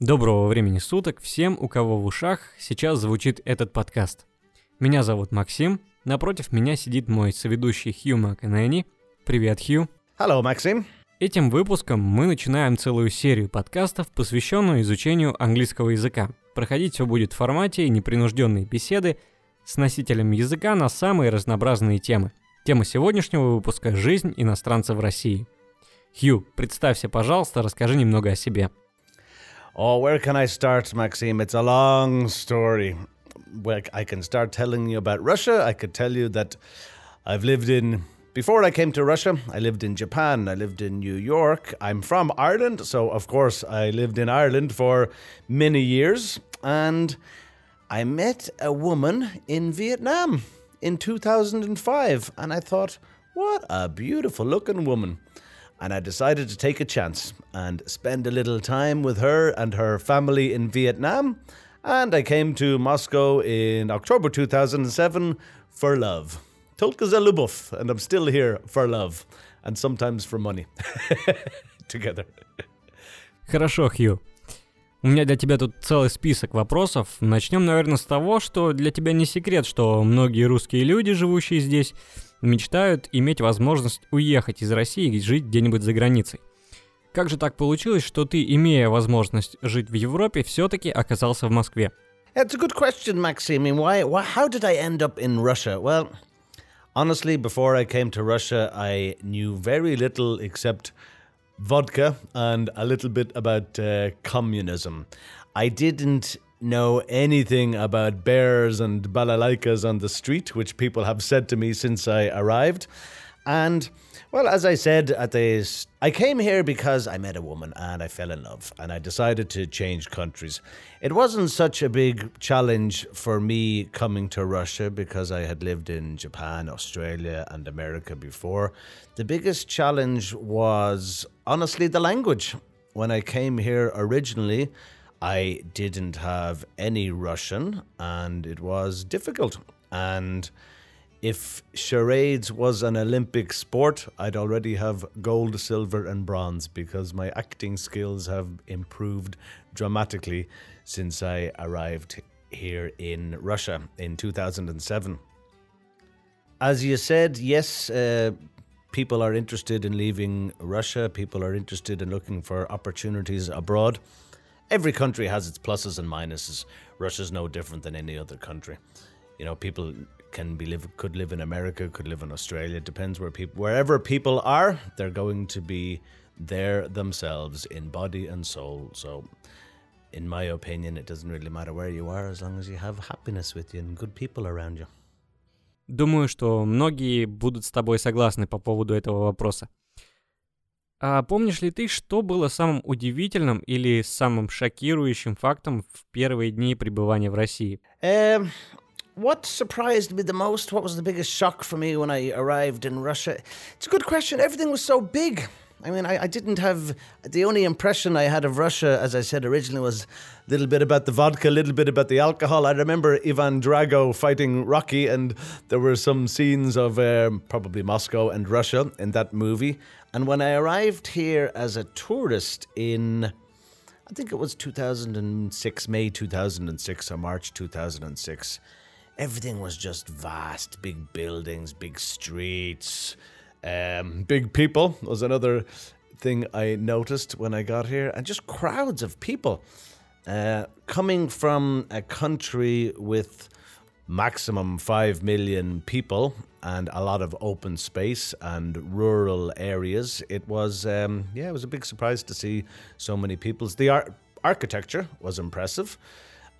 Доброго времени суток всем, у кого в ушах сейчас звучит этот подкаст. Меня зовут Максим, напротив меня сидит мой соведущий Хью МакЭнэни. Привет, Хью. Hello, Maxim. Этим выпуском мы начинаем целую серию подкастов, посвященную изучению английского языка. Проходить все будет в формате непринужденной беседы с носителем языка на самые разнообразные темы. Тема сегодняшнего выпуска – жизнь иностранцев в России. Хью, представься, пожалуйста, расскажи немного о себе. Oh, where can I start, Maxime? It's a long story. Well, I can start telling you about Russia. I could tell you that I've lived in before I came to Russia, I lived in Japan, I lived in New York. I'm from Ireland, so of course I lived in Ireland for many years. And I met a woman in Vietnam in 2005. And I thought, what a beautiful looking woman And I decided to take a chance and spend a little time with her and her family in Vietnam. And I came to Moscow in October 2007 for love. Tolka za любовь, and I'm still here for love and sometimes for money. Together. Хорошо, Хью. У меня для тебя тут целый список вопросов. Начнем, наверное, с того, что для тебя не секрет, что многие русские люди, живущие здесь, мечтают иметь возможность уехать из России и жить где-нибудь за границей. Как же так получилось, что ты, имея возможность жить в Европе, все-таки оказался в Москве? It's a good question, Maxime. Why, why, how did I end up in Russia? Well, Honestly, before I came to Russia, I knew very little except vodka and a little bit about uh, communism. I didn't know anything about bears and balalaikas on the street, which people have said to me since I arrived. And well, as I said at the, I came here because I met a woman and I fell in love, and I decided to change countries. It wasn't such a big challenge for me coming to Russia because I had lived in Japan, Australia, and America before. The biggest challenge was honestly the language. When I came here originally, I didn't have any Russian, and it was difficult. And if charades was an Olympic sport, I'd already have gold, silver, and bronze because my acting skills have improved dramatically since I arrived here in Russia in 2007. As you said, yes, uh, people are interested in leaving Russia, people are interested in looking for opportunities abroad Every country has its pluses and minuses. Russia's no different than any other country. You know, people can be live could live in America, could live in Australia. It depends where people wherever people are, they're going to be there themselves in body and soul. So in my opinion, it doesn't really matter where you are as long as you have happiness with you and good people around you. Думаю, что многие будут с тобой согласны по поводу этого вопроса. А помнишь ли ты, что было самым удивительным или самым шокирующим фактом в первые дни пребывания в России? Um, what surprised me the most? What was the biggest shock for me when I arrived in Russia? It's a good question. Everything was so big. I mean, I, I, didn't have the only impression I had of Russia, as I said originally, was a little bit about the vodka, a little bit about the alcohol. I remember Ivan Drago fighting Rocky, and there were some scenes of um, probably Moscow and Russia in that movie. And when I arrived here as a tourist in, I think it was 2006, May 2006 or March 2006 everything was just vast. Big buildings, big streets, um, big people was another thing I noticed when I got here, and just crowds of people uh, coming from a country with maximum 5 million people and a lot of open space and rural areas. It was, um, yeah, it was a big surprise to see so many people. The ar- architecture was impressive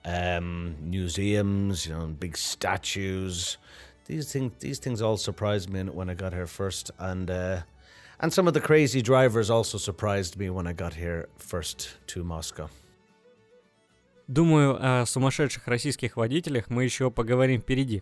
um, museums, you know, big statues. These things, these things all surprised me when I got here first, and uh, and some of the crazy drivers also surprised me when I got here first to Moscow. Думаю, о сумасшедших российских водителях мы еще поговорим впереди.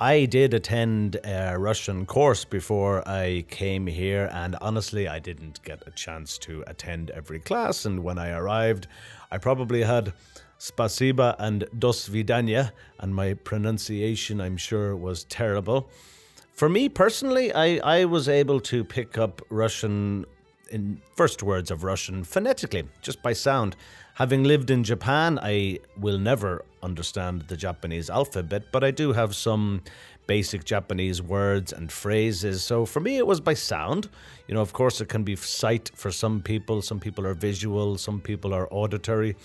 I did attend a Russian course before I came here, and honestly, I didn't get a chance to attend every class. And when I arrived, I probably had spasiba and dos vidanya, and my pronunciation, I'm sure, was terrible. For me personally, I, I was able to pick up Russian in first words of Russian phonetically, just by sound. Having lived in Japan, I will never understand the Japanese alphabet, but I do have some basic Japanese words and phrases. So for me, it was by sound. You know, of course, it can be sight for some people. Some people are visual, some people are auditory.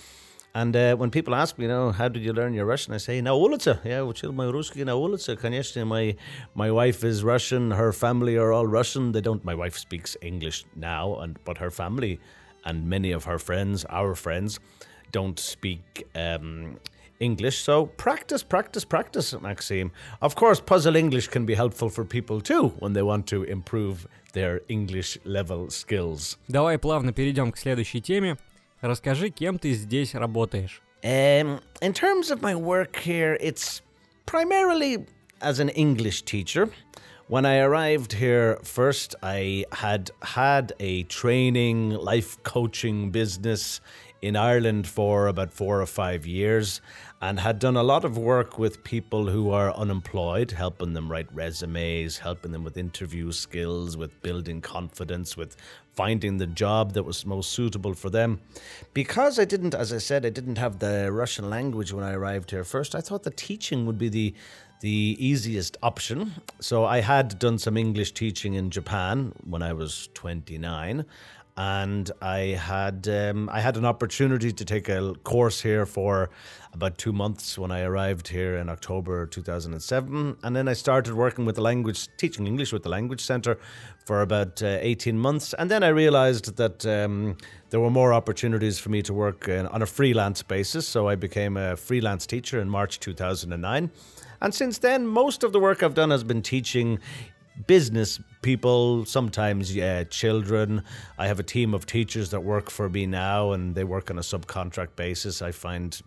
And uh, when people ask me, you know, how did you learn your Russian? I say, na ulica. Yeah, учил мой русский на улице. Конечно, my, my wife is Russian. Her family are all Russian. They don't, my wife speaks English now, and but her family and many of her friends, our friends, don't speak um, English. So practice, practice, practice, Maxime. Of course, Puzzle English can be helpful for people too when they want to improve their English level skills. Давай плавно перейдем к следующей теме. Расскажи, кем ты здесь работаешь. Um, in terms of my work here, it's primarily as an English teacher. When I arrived here first, I had had a training, life coaching business in Ireland for about four or five years and had done a lot of work with people who are unemployed, helping them write resumes, helping them with interview skills, with building confidence, with finding the job that was most suitable for them. Because I didn't, as I said, I didn't have the Russian language when I arrived here first, I thought the teaching would be the the easiest option. So I had done some English teaching in Japan when I was 29 and I had um, I had an opportunity to take a course here for about two months when I arrived here in October 2007, and then I started working with the language teaching English with the Language Centre for about uh, 18 months, and then I realised that um, there were more opportunities for me to work in, on a freelance basis, so I became a freelance teacher in March 2009. And since then, most of the work I've done has been teaching business people, sometimes yeah, children. I have a team of teachers that work for me now, and they work on a subcontract basis. I find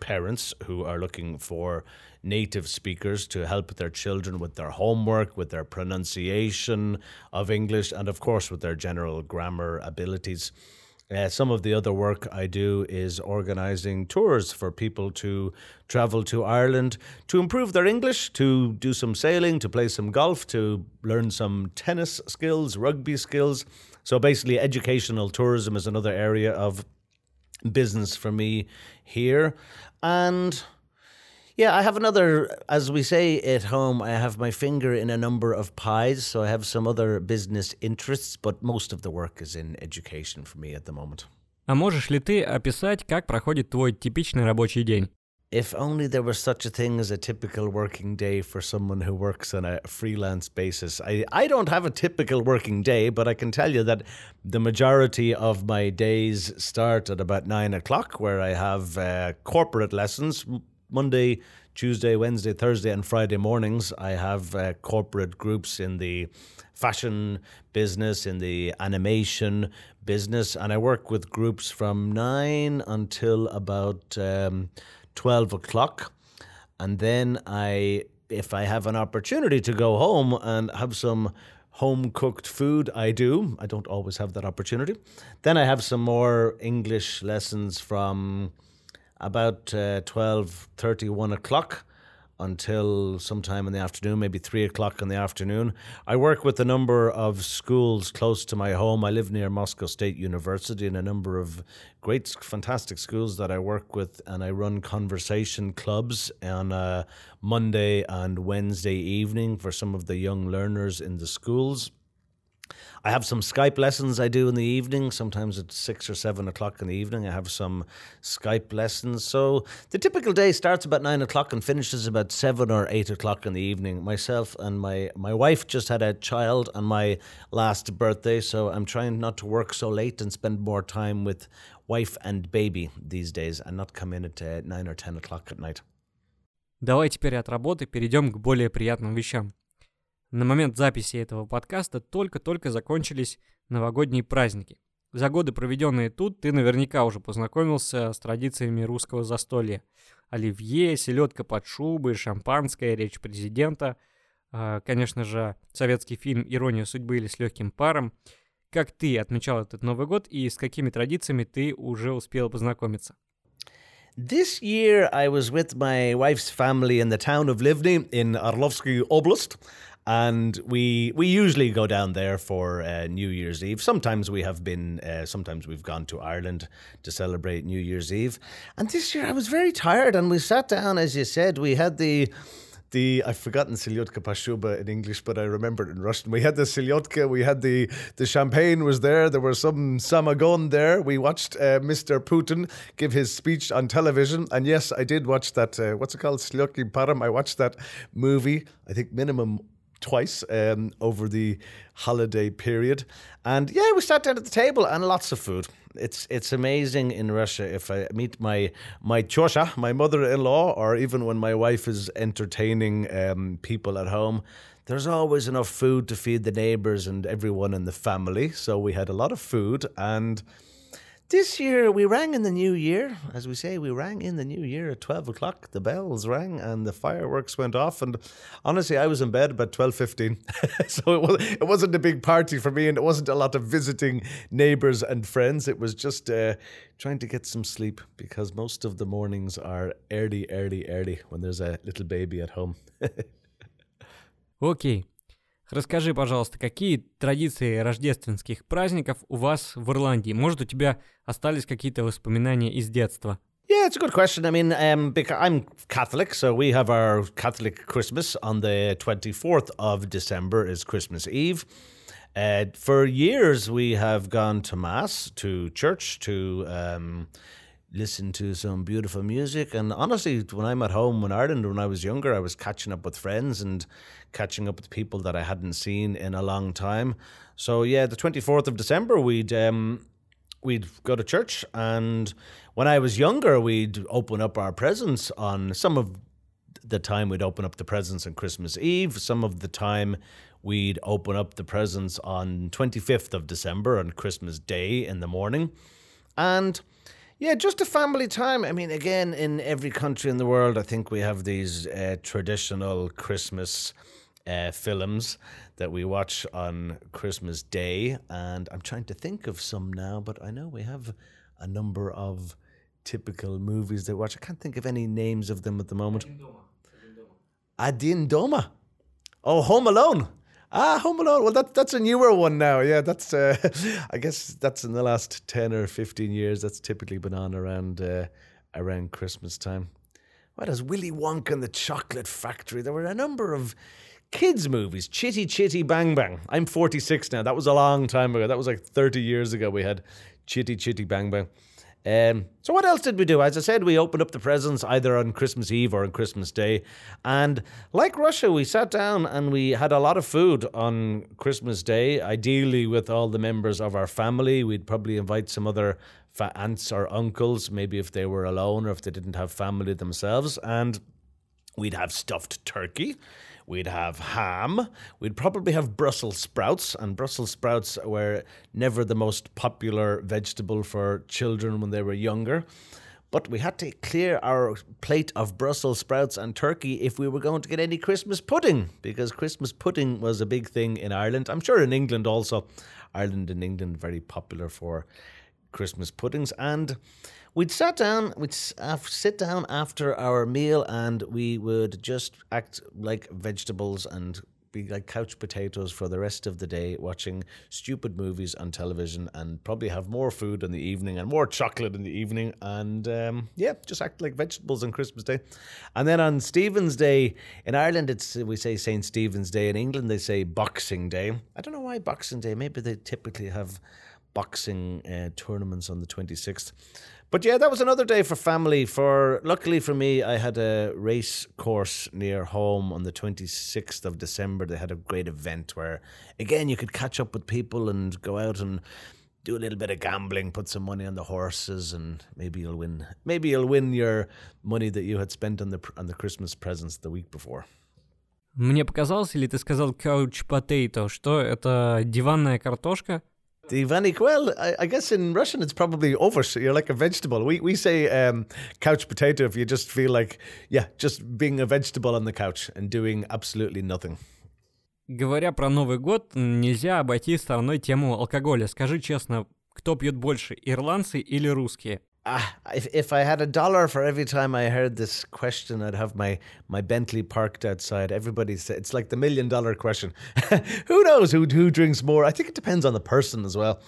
parents who are looking for native speakers to help their children with their homework, with their pronunciation of English, and of course with their general grammar abilities. Uh, some of the other work I do is organizing tours for people to travel to Ireland to improve their English, to do some sailing, to play some golf, to learn some tennis skills, rugby skills. So basically, educational tourism is another area of business for me here. And yeah, I have another, as we say at home, I have my finger in a number of pies. So I have some other business interests, but most of the work is in education for me at the moment. А можешь ли ты описать, как проходит твой типичный рабочий день? If only there was such a thing as a typical working day for someone who works on a freelance basis. I, I don't have a typical working day, but I can tell you that the majority of my days start at about nine o'clock, where I have uh, corporate lessons. Monday, Tuesday, Wednesday, Thursday, and Friday mornings, I have uh, corporate groups in the fashion business, in the animation business, and I work with groups from nine until about. Um, 12 o'clock. And then I, if I have an opportunity to go home and have some home cooked food, I do. I don't always have that opportunity. Then I have some more English lessons from about uh, 12, 31 o'clock until sometime in the afternoon, maybe three o'clock in the afternoon. I work with a number of schools close to my home. I live near Moscow State University and a number of great, fantastic schools that I work with, and I run conversation clubs on Monday and Wednesday evening for some of the young learners in the schools. I have some Skype lessons I do in the evening. Sometimes at six or seven o'clock in the evening, I have some Skype lessons. So the typical day starts about nine o'clock and finishes about seven or eight o'clock in the evening. Myself and my my wife just had a child on my last birthday, so I'm trying not to work so late and spend more time with wife and baby these days, and not come in at uh, nine or ten o'clock at night. Давай теперь от работы перейдем к более приятным вещам. На момент записи этого подкаста только-только закончились новогодние праздники. За годы, проведенные тут, ты наверняка уже познакомился с традициями русского застолья. оливье, селедка под шубой, шампанское, речь президента. А, конечно же, советский фильм «Ирония судьбы» или «С легким паром». Как ты отмечал этот Новый год и с какими традициями ты уже успел познакомиться? This year, I was with my wife's family in the town of Livny in Orlovsky Oblast, and we we usually go down there for uh, New Year's Eve. Sometimes we have been, uh, sometimes we've gone to Ireland to celebrate New Year's Eve. And this year, I was very tired, and we sat down, as you said, we had the the I've forgotten Silyotka Pashuba in English, but I remember it in Russian. We had the Silyotka, we had the the champagne was there. There was some samagon there. We watched uh, Mr. Putin give his speech on television, and yes, I did watch that. Uh, what's it called, Silyotki Param? I watched that movie. I think minimum twice um, over the holiday period. And yeah, we sat down at the table and lots of food. It's it's amazing in Russia if I meet my my chosha, my mother-in-law, or even when my wife is entertaining um, people at home. There's always enough food to feed the neighbors and everyone in the family. So we had a lot of food and this year we rang in the new year. As we say, we rang in the new year at 12 o'clock. The bells rang and the fireworks went off. And honestly, I was in bed about 12.15. so it, was, it wasn't a big party for me and it wasn't a lot of visiting neighbours and friends. It was just uh, trying to get some sleep because most of the mornings are early, early, early when there's a little baby at home. Okay. Расскажи, пожалуйста, какие традиции рождественских праздников у вас в Ирландии? Может, у тебя остались какие-то воспоминания из детства? Yeah, it's a good question. I mean, um, I'm Catholic, so we have our Catholic Christmas on the 24th of December is Christmas Eve. Uh, for years, we have gone to Mass, to church, to um, listen to some beautiful music. And honestly, when I'm at home in Ireland, when I was younger, I was catching up with friends and catching up with people that I hadn't seen in a long time. So yeah, the 24th of December, we'd um, we'd go to church, and when I was younger, we'd open up our presents on some of the time we'd open up the presents on Christmas Eve. Some of the time we'd open up the presents on 25th of December on Christmas Day in the morning. And yeah, just a family time. I mean, again, in every country in the world, I think we have these uh, traditional Christmas uh, films that we watch on Christmas Day. And I'm trying to think of some now, but I know we have a number of typical movies that watch. I can't think of any names of them at the moment. Adin Doma. Oh, Home Alone. Ah, Home Alone. Well, that, that's a newer one now. Yeah, that's, uh, I guess that's in the last 10 or 15 years. That's typically been on around, uh, around Christmas time. What is Willy Wonka and the Chocolate Factory? There were a number of kids' movies. Chitty Chitty Bang Bang. I'm 46 now. That was a long time ago. That was like 30 years ago. We had Chitty Chitty Bang Bang. Um, so what else did we do? As I said, we opened up the presents either on Christmas Eve or on Christmas Day, and like Russia, we sat down and we had a lot of food on Christmas Day. Ideally, with all the members of our family, we'd probably invite some other aunts or uncles, maybe if they were alone or if they didn't have family themselves, and we'd have stuffed turkey. We'd have ham. We'd probably have Brussels sprouts, and Brussels sprouts were never the most popular vegetable for children when they were younger. But we had to clear our plate of Brussels sprouts and turkey if we were going to get any Christmas pudding, because Christmas pudding was a big thing in Ireland. I'm sure in England also. Ireland and England very popular for Christmas puddings. And we'd sat down, we'd sit down after our meal, and we would just act like vegetables and be like couch potatoes for the rest of the day, watching stupid movies on television, and probably have more food in the evening and more chocolate in the evening, and um, yeah, just act like vegetables on Christmas Day. And then on Stephen's Day in Ireland, it's we say Saint Stephen's Day. In England, they say Boxing Day. I don't know why Boxing Day. Maybe they typically have boxing uh, tournaments on the 26th. But yeah, that was another day for family. For luckily for me, I had a race course near home on the 26th of December. They had a great event where, again, you could catch up with people and go out and do a little bit of gambling, put some money on the horses, and maybe you'll win. Maybe you'll win your money that you had spent on the on the Christmas presents the week before. Мне показалось, или ты сказал couch potato, что это диванная картошка? Divanik, well, I, I, guess in Russian it's probably over. So you're like a vegetable. We we say um, couch potato if you just feel like, yeah, just being a vegetable on the couch and doing absolutely nothing. Говоря про Новый год, нельзя обойти стороной тему алкоголя. Скажи честно, кто пьет больше, ирландцы или русские? Ah, if, if I had a dollar for every time I heard this question, I'd have my, my Bentley parked outside. Everybody said it's like the million dollar question. who knows who who drinks more? I think it depends on the person as well.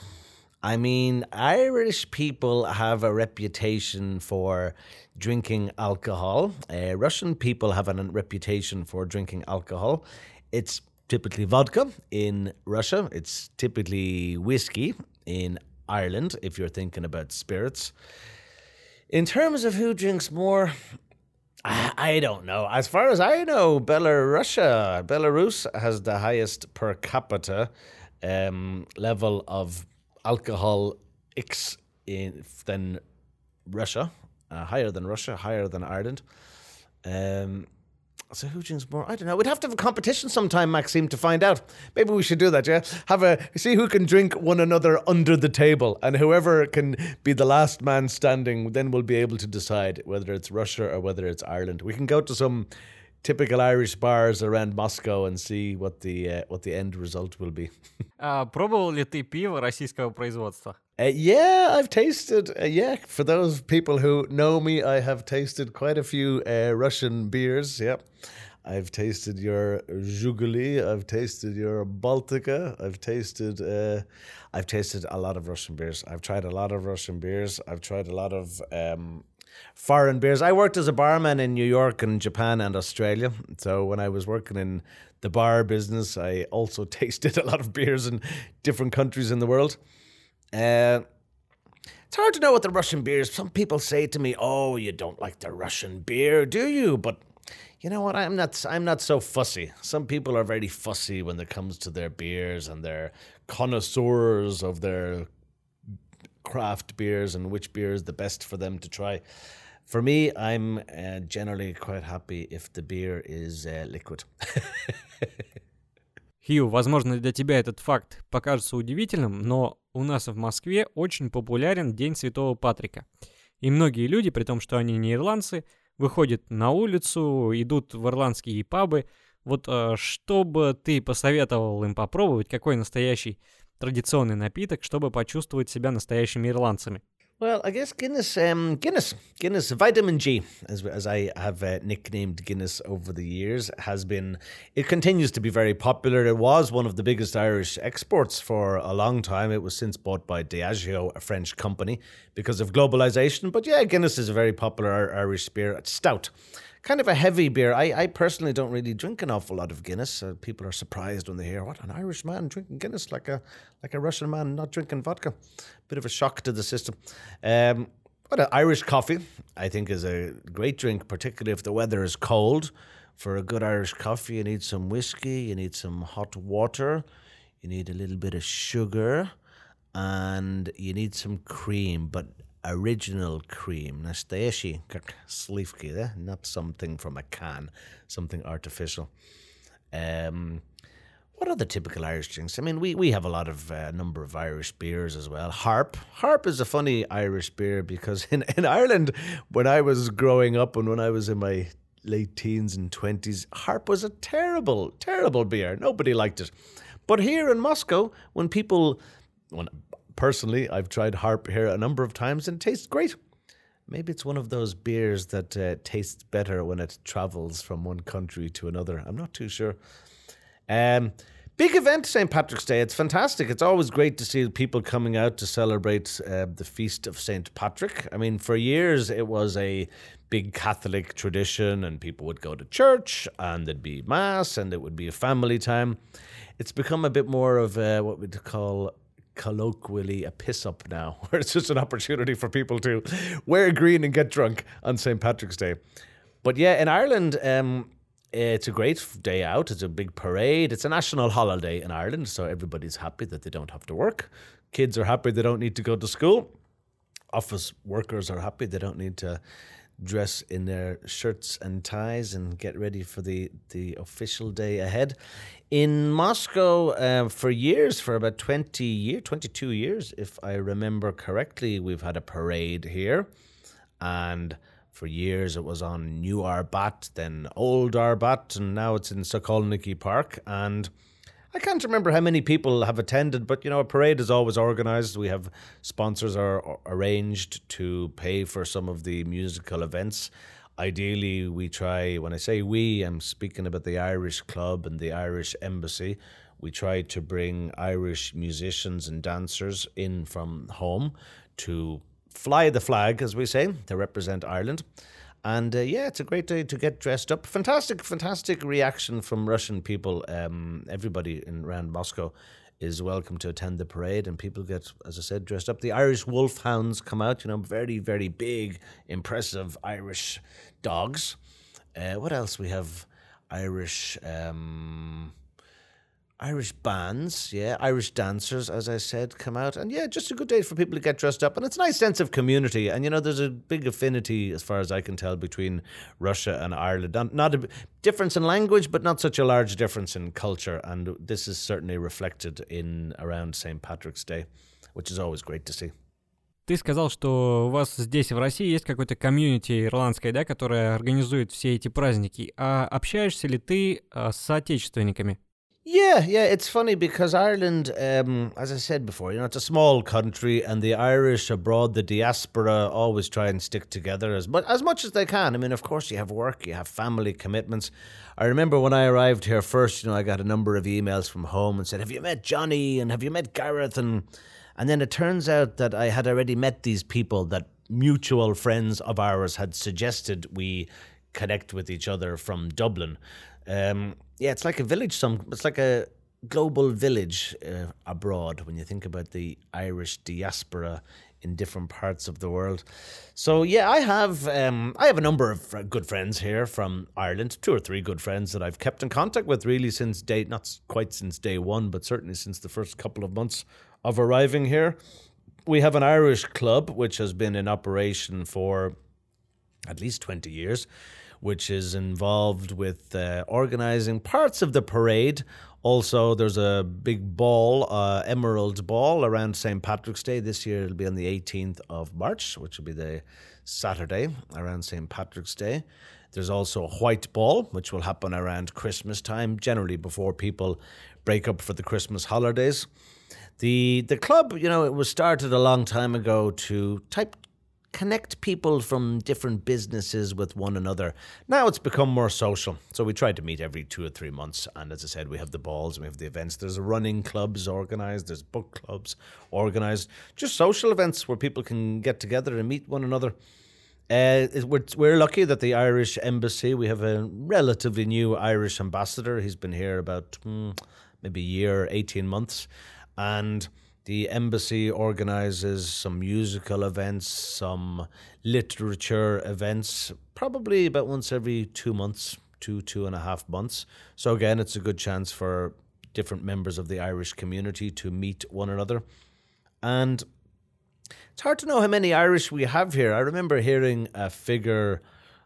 I mean, Irish people have a reputation for drinking alcohol. Uh, Russian people have a reputation for drinking alcohol. It's typically vodka in Russia. It's typically whiskey in Ireland, if you're thinking about spirits. In terms of who drinks more, I don't know. As far as I know, Belarus, Belarus has the highest per capita um, level of alcohol X in, than Russia, uh, higher than Russia, higher than Ireland. Um, so who drinks more? I don't know. We'd have to have a competition sometime, Maxime, to find out. Maybe we should do that, yeah? Have a see who can drink one another under the table, and whoever can be the last man standing, then we'll be able to decide whether it's Russia or whether it's Ireland. We can go to some typical Irish bars around Moscow and see what the uh, what the end result will be. uh, пробовал ли ты пиво российского производства? Uh, yeah, I've tasted. Uh, yeah, for those people who know me, I have tasted quite a few uh, Russian beers. Yep. I've tasted your Zhuguli. I've tasted your Baltica. I've tasted. Uh, I've tasted a lot of Russian beers. I've tried a lot of Russian beers. I've tried a lot of um, foreign beers. I worked as a barman in New York and Japan and Australia. So when I was working in the bar business, I also tasted a lot of beers in different countries in the world. Uh, it's hard to know what the Russian beers. Some people say to me, "Oh, you don't like the Russian beer, do you?" But you know what? I'm not. I'm not so fussy. Some people are very fussy when it comes to their beers, and they're connoisseurs of their craft beers and which beer is the best for them to try. For me, I'm uh, generally quite happy if the beer is uh, liquid. Хью, возможно, для тебя этот факт покажется удивительным, но у нас в Москве очень популярен День Святого Патрика. И многие люди, при том, что они не ирландцы, выходят на улицу, идут в ирландские пабы. Вот э, что бы ты посоветовал им попробовать, какой настоящий традиционный напиток, чтобы почувствовать себя настоящими ирландцами? Well, I guess Guinness, um, Guinness, Guinness, vitamin G, as, as I have uh, nicknamed Guinness over the years, has been, it continues to be very popular. It was one of the biggest Irish exports for a long time. It was since bought by Diageo, a French company, because of globalization. But yeah, Guinness is a very popular Irish spirit, stout kind of a heavy beer. I, I personally don't really drink an awful lot of Guinness. Uh, people are surprised when they hear what an Irish man drinking Guinness like a like a Russian man not drinking vodka. Bit of a shock to the system. Um, but an Irish coffee, I think, is a great drink, particularly if the weather is cold. For a good Irish coffee, you need some whiskey, you need some hot water, you need a little bit of sugar, and you need some cream. But original cream, nastoящий, как сливки, yeah? not something from a can, something artificial. Um, what are the typical Irish drinks? I mean, we, we have a lot of uh, number of Irish beers as well. Harp, Harp is a funny Irish beer because in, in Ireland, when I was growing up and when I was in my late teens and twenties, Harp was a terrible, terrible beer. Nobody liked it. But here in Moscow, when people, when Personally, I've tried Harp here a number of times and it tastes great. Maybe it's one of those beers that uh, tastes better when it travels from one country to another. I'm not too sure. Um, big event, St. Patrick's Day. It's fantastic. It's always great to see people coming out to celebrate uh, the feast of St. Patrick. I mean, for years it was a big Catholic tradition, and people would go to church, and there'd be mass, and it would be a family time. It's become a bit more of a, what we'd call colloquially a piss up now, where it's just an opportunity for people to wear green and get drunk on St. Patrick's Day. But yeah, in Ireland, um, it's a great day out. It's a big parade. It's a national holiday in Ireland, so everybody's happy that they don't have to work. Kids are happy they don't need to go to school. Office workers are happy they don't need to dress in their shirts and ties and get ready for the, the official day ahead. In Moscow, uh, for years, for about 20 years, 22 years, if I remember correctly, we've had a parade here. And for years it was on New Arbat, then Old Arbat, and now it's in Sokolniki Park. And I can't remember how many people have attended, but you know, a parade is always organised. We have sponsors are arranged to pay for some of the musical events. Ideally, we try, when I say we, I'm speaking about the Irish Club and the Irish Embassy. We try to bring Irish musicians and dancers in from home to fly the flag, as we say, to represent Ireland. And uh, yeah, it's a great day to get dressed up. Fantastic, fantastic reaction from Russian people. Um, everybody in around Moscow is welcome to attend the parade, and people get, as I said, dressed up. The Irish wolfhounds come out. You know, very, very big, impressive Irish dogs. Uh, what else we have? Irish. Um, Irish bands, yeah, Irish dancers, as I said, come out. And yeah, just a good day for people to get dressed up. And it's a nice sense of community. And, you know, there's a big affinity, as far as I can tell, between Russia and Ireland. Not a difference in language, but not such a large difference in culture. And this is certainly reflected in around St. Patrick's Day, which is always great to see. Ты сказал, что у вас здесь, в России, есть какой-то комьюнити ирландское, да, которое организует все эти праздники. А общаешься ли ты а, с соотечественниками? Yeah, yeah, it's funny because Ireland, um, as I said before, you know, it's a small country, and the Irish abroad, the diaspora, always try and stick together as much as much as they can. I mean, of course, you have work, you have family commitments. I remember when I arrived here first, you know, I got a number of emails from home and said, "Have you met Johnny?" and "Have you met Gareth?" and and then it turns out that I had already met these people that mutual friends of ours had suggested we connect with each other from Dublin. Um, yeah, it's like a village. Some it's like a global village uh, abroad when you think about the Irish diaspora in different parts of the world. So yeah, I have um, I have a number of good friends here from Ireland, two or three good friends that I've kept in contact with really since day not quite since day one, but certainly since the first couple of months of arriving here. We have an Irish club which has been in operation for at least 20 years which is involved with uh, organizing parts of the parade. Also, there's a big ball, uh, Emerald Ball, around St. Patrick's Day. This year it'll be on the 18th of March, which will be the Saturday around St. Patrick's Day. There's also a white ball, which will happen around Christmas time, generally before people break up for the Christmas holidays. The the club, you know, it was started a long time ago to type connect people from different businesses with one another. Now it's become more social. So we try to meet every two or three months. And as I said, we have the balls we have the events. There's running clubs organized, there's book clubs organized, just social events where people can get together and meet one another. Uh, we're, we're lucky that the Irish Embassy, we have a relatively new Irish ambassador. He's been here about hmm, maybe a year, 18 months. And the embassy organises some musical events, some literature events, probably about once every two months, two, two and a half months. So, again, it's a good chance for different members of the Irish community to meet one another. And it's hard to know how many Irish we have here. I remember hearing a figure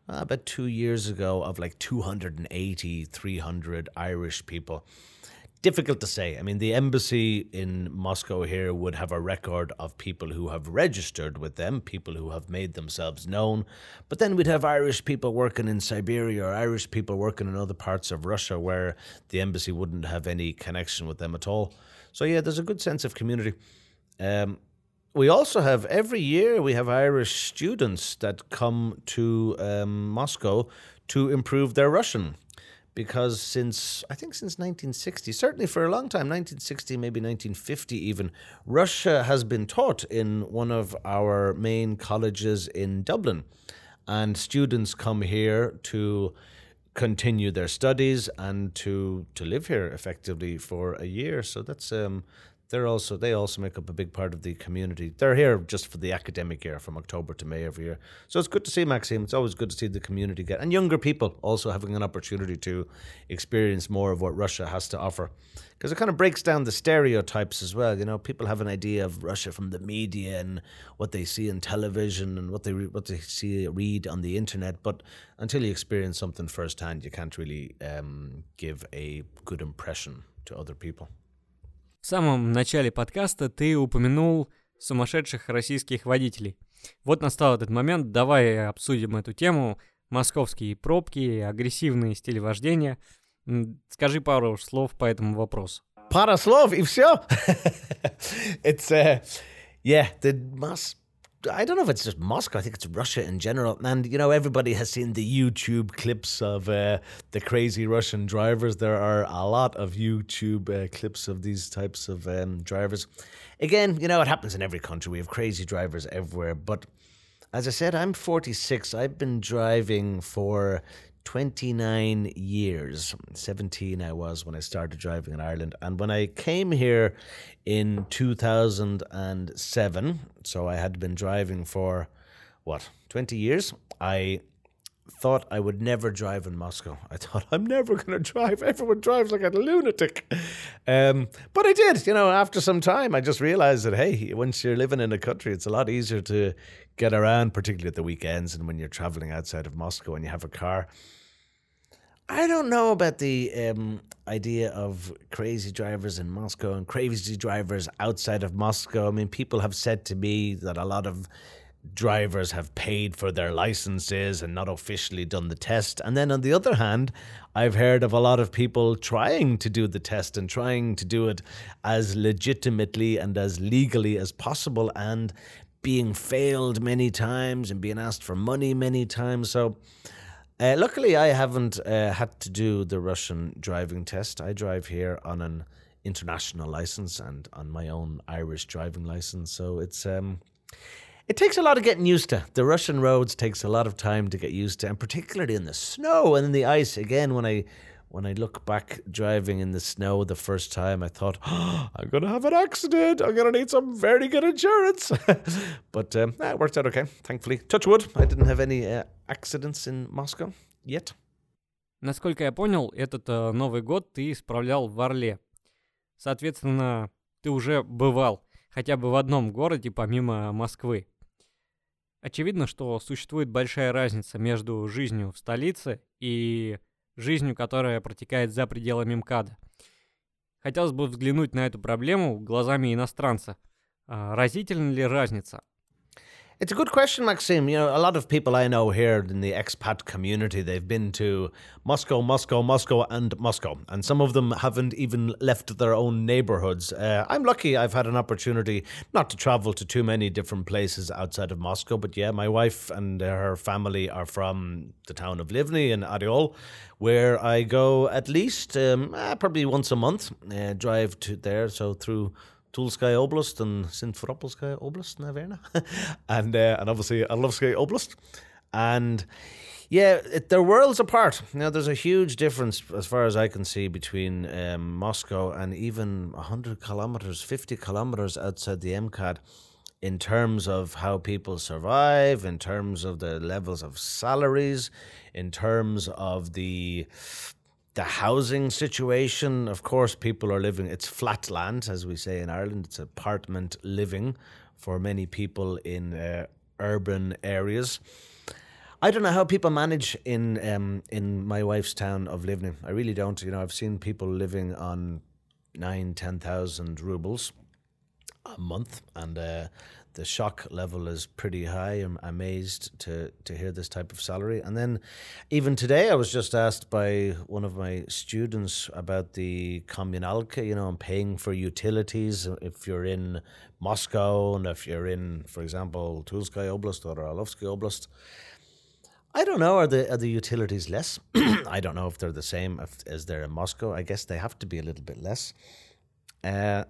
uh, about two years ago of like 280, 300 Irish people difficult to say. I mean, the embassy in Moscow here would have a record of people who have registered with them, people who have made themselves known. But then we'd have Irish people working in Siberia or Irish people working in other parts of Russia where the embassy wouldn't have any connection with them at all. So, yeah, there's a good sense of community. Um, we also have every year we have Irish students that come to um, Moscow to improve their Russian because since I think since 1960, certainly for a long time, 1960, maybe 1950 even, Russia has been taught in one of our main colleges in Dublin. And students come here to continue their studies and to, to live here effectively for a year. So that's um, they're also they also make up a big part of the community. They're here just for the academic year, from October to May every year. So it's good to see Maxime. It's always good to see the community get and younger people also having an opportunity to experience more of what Russia has to offer, because it kind of breaks down the stereotypes as well. You know, people have an idea of Russia from the media and what they see in television and what they re- what they see read on the internet, but until you experience something firsthand, you can't really um, give a good impression to other people. В самом начале подкаста ты упомянул сумасшедших российских водителей. Вот настал этот момент, давай обсудим эту тему. Московские пробки, агрессивный стиль вождения. Скажи пару слов по этому вопросу. Пара слов и все. It's uh, yeah, the mass I don't know if it's just Moscow. I think it's Russia in general. And you know, everybody has seen the YouTube clips of uh, the crazy Russian drivers. There are a lot of YouTube uh, clips of these types of um, drivers. Again, you know, it happens in every country. We have crazy drivers everywhere. But as I said, I'm 46. I've been driving for 29 years. 17 I was when I started driving in Ireland. And when I came here in 2007, so I had been driving for what, 20 years, I thought I would never drive in Moscow. I thought I'm never going to drive. Everyone drives like a lunatic. Um, but I did. You know, after some time, I just realized that hey, once you're living in a country, it's a lot easier to get around, particularly at the weekends and when you're traveling outside of Moscow and you have a car. I don't know about the um, idea of crazy drivers in Moscow and crazy drivers outside of Moscow. I mean, people have said to me that a lot of drivers have paid for their licenses and not officially done the test. And then on the other hand, I've heard of a lot of people trying to do the test and trying to do it as legitimately and as legally as possible and being failed many times and being asked for money many times. So, uh, luckily, I haven't uh, had to do the Russian driving test. I drive here on an international license and on my own Irish driving license. So it's um, it takes a lot of getting used to. The Russian roads takes a lot of time to get used to, and particularly in the snow and in the ice. Again, when I when I look back driving in the snow the first time, I thought, oh, I'm going to have an accident. I'm going to need some very good insurance. but um, it worked out okay, thankfully. Touch wood, I didn't have any uh, accidents in Moscow yet. Насколько я понял, этот э, Новый год ты справлял в Орле. Соответственно, ты уже бывал хотя бы в одном городе помимо Москвы. Очевидно, что существует большая разница между жизнью в столице и жизнью, которая протекает за пределами МКАДа. Хотелось бы взглянуть на эту проблему глазами иностранца. Разительна ли разница? It's a good question, Maxim. You know, a lot of people I know here in the expat community, they've been to Moscow, Moscow, Moscow, and Moscow. And some of them haven't even left their own neighborhoods. Uh, I'm lucky I've had an opportunity not to travel to too many different places outside of Moscow. But yeah, my wife and her family are from the town of Livny in Oryol, where I go at least um, uh, probably once a month, uh, drive to there. So through Tulskaya Oblast and Simferopolskaya Oblast, Naverna, and uh, and obviously Arlovskaya Oblast, and yeah, it, they're worlds apart. Now, there's a huge difference, as far as I can see, between um, Moscow and even 100 kilometers, 50 kilometers outside the MKAD in terms of how people survive, in terms of the levels of salaries, in terms of the the housing situation, of course, people are living, it's flat land, as we say in Ireland, it's apartment living for many people in uh, urban areas. I don't know how people manage in um, in my wife's town of Livny. I really don't. You know, I've seen people living on nine, ten thousand rubles a month, and uh, the shock level is pretty high. I'm amazed to to hear this type of salary. And then, even today, I was just asked by one of my students about the kommunalka. You know, I'm paying for utilities if you're in Moscow and if you're in, for example, Tulskaya Oblast or Arlovsky Oblast. I don't know. Are the are the utilities less? I don't know if they're the same if, as they're in Moscow. I guess they have to be a little bit less. Uh,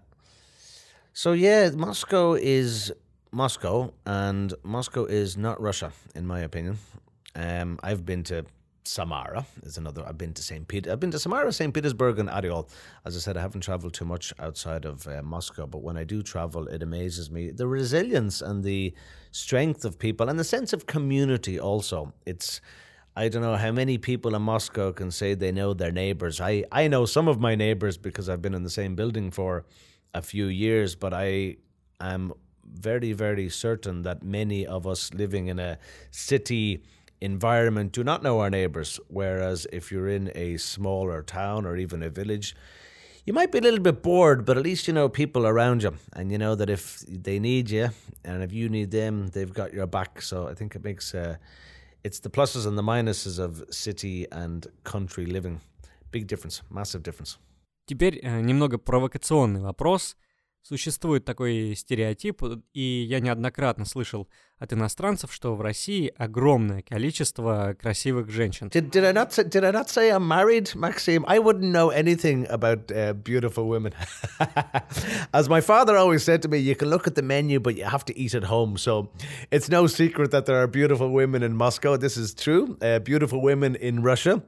so yeah, Moscow is Moscow, and Moscow is not Russia, in my opinion. Um, I've been to Samara is another. I've been to St. Peter. I've been to Samara, St. Petersburg, and Oryol. As I said, I haven't traveled too much outside of uh, Moscow, but when I do travel, it amazes me the resilience and the strength of people and the sense of community. Also, it's. I don't know how many people in Moscow can say they know their neighbors. I, I know some of my neighbors because I've been in the same building for a few years, but I am very, very certain that many of us living in a city environment do not know our neighbors. Whereas if you're in a smaller town or even a village, you might be a little bit bored, but at least you know people around you, and you know that if they need you and if you need them, they've got your back. So I think it makes uh, it's the pluses and the minuses of city and country living. Big difference, massive difference. Теперь э, немного провокационный вопрос – Существует такой стереотип, и я неоднократно слышал от иностранцев, что в России огромное количество красивых женщин. Did, did, I, not say, did I not say I'm married, Maxime? I wouldn't know anything about uh, beautiful women. As my father always said to me, you can look at the menu, but you have to eat at home. So it's no secret that there are beautiful women in Moscow. This is true. Uh, beautiful women in Russia.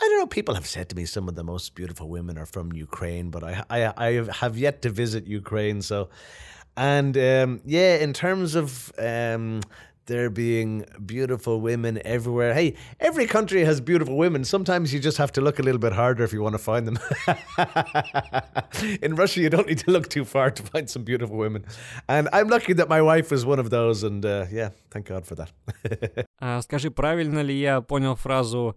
I don't know. People have said to me some of the most beautiful women are from Ukraine, but I I, I have yet to visit Ukraine. So, and um, yeah, in terms of um, there being beautiful women everywhere. Hey, every country has beautiful women. Sometimes you just have to look a little bit harder if you want to find them. In Russia, you don't need to look too far to find some beautiful women. And I'm lucky that my wife is one of those. And uh, yeah, thank God for that. uh, скажи, правильно ли я понял фразу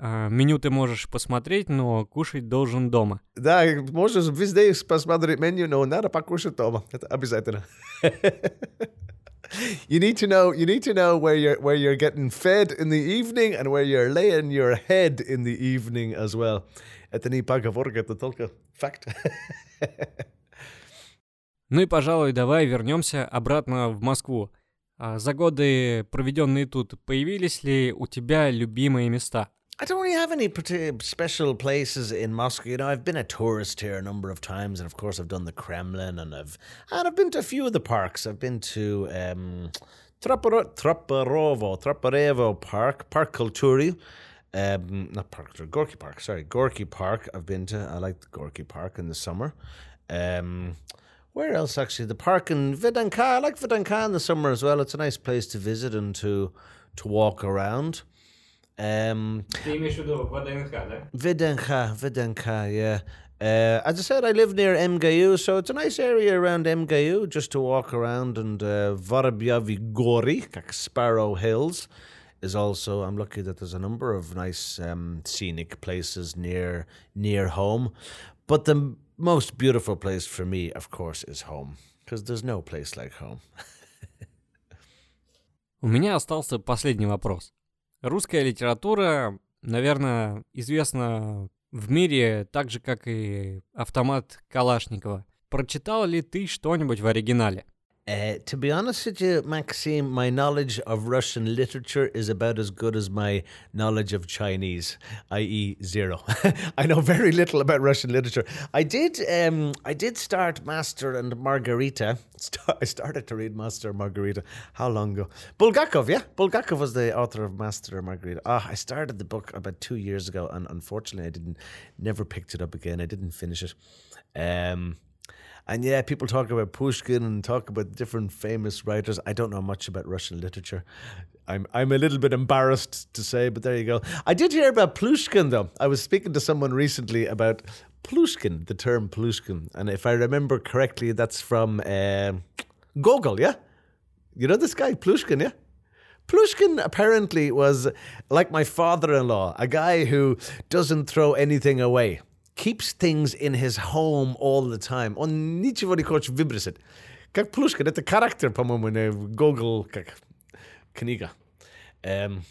меню ты можешь посмотреть, но кушать должен дома. Да, можешь везде посмотреть меню, но надо покушать дома. Это обязательно. you need to know you need to know where you're where you're getting fed in the evening and where you're laying your head in the evening as well. Это не поговорка, это только факт. ну и, пожалуй, давай вернемся обратно в Москву. За годы, проведенные тут, появились ли у тебя любимые места? I don't really have any special places in Moscow. You know, I've been a tourist here a number of times, and of course, I've done the Kremlin, and I've and I've been to a few of the parks. I've been to um, Traparevo Park, Park Kulturi, um, not Park, Gorky Park. Sorry, Gorky Park. I've been to. I like Gorky Park in the summer. Um, where else actually? The park in Vidanka. I like Vidanka in the summer as well. It's a nice place to visit and to to walk around. Um, Ты имеешь в виду ВДНХ, да? ВДНХ, ВДНХ, yeah. Uh, as I said, I live near MGU, so it's a nice area around MGU just to walk around. And uh, Vorobyavi Gori, like Sparrow Hills, is also. I'm lucky that there's a number of nice um, scenic places near near home. But the most beautiful place for me, of course, is home, because there's no place like home. У меня остался последний вопрос. Русская литература, наверное, известна в мире так же, как и автомат Калашникова. Прочитал ли ты что-нибудь в оригинале? Uh, to be honest with you, Maxime, my knowledge of Russian literature is about as good as my knowledge of Chinese, i.e., zero. I know very little about Russian literature. I did, um, I did start Master and Margarita. I started to read Master and Margarita. How long ago? Bulgakov, yeah, Bulgakov was the author of Master and Margarita. Ah, I started the book about two years ago, and unfortunately, I didn't, never picked it up again. I didn't finish it. Um, and yeah, people talk about Pushkin and talk about different famous writers. I don't know much about Russian literature. I'm I'm a little bit embarrassed to say, but there you go. I did hear about Plushkin though. I was speaking to someone recently about Plushkin, the term Plushkin, and if I remember correctly, that's from uh, Gogol. Yeah, you know this guy Plushkin. Yeah. Plushkin apparently was like my father in law, a guy who doesn't throw anything away keeps things in his home all the time. Он ничего не хочет выбросить. Как Плюшкин, это характер, по-моему, в Google, как книга. Um,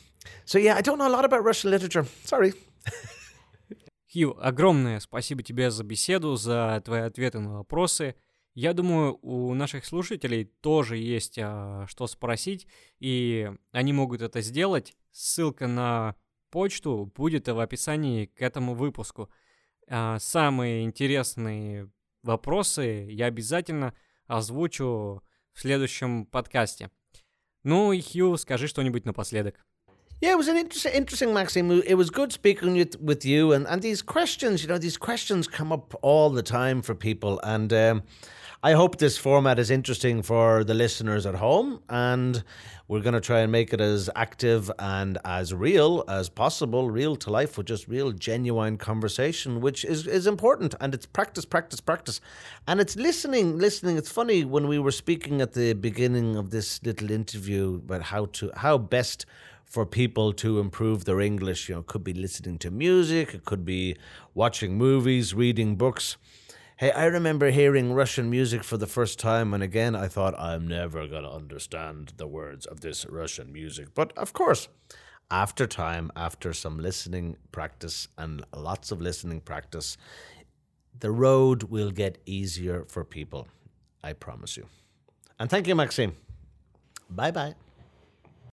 so yeah, I don't know a lot about Russian literature. Sorry. Хью, огромное спасибо тебе за беседу, за твои ответы на вопросы. Я думаю, у наших слушателей тоже есть а, что спросить, и они могут это сделать. Ссылка на почту будет в описании к этому выпуску. А, самые интересные вопросы я обязательно озвучу в следующем подкасте. Ну и Хью, скажи что-нибудь напоследок. Yeah, it was an interesting, interesting, Maxime. It was good speaking with, with you, and, and these questions, you know, these questions come up all the time for people, and um, I hope this format is interesting for the listeners at home, and we're going to try and make it as active and as real as possible, real to life, with just real, genuine conversation, which is, is important. And it's practice, practice, practice. And it's listening, listening. It's funny when we were speaking at the beginning of this little interview about how to, how best for people to improve their English. You know, could be listening to music, it could be watching movies, reading books. Hey, I remember hearing Russian music for the first time, and again, I thought, I'm never going to understand the words of this Russian music. But of course, after time, after some listening practice and lots of listening practice, the road will get easier for people. I promise you. And thank you, Maxime. Bye bye.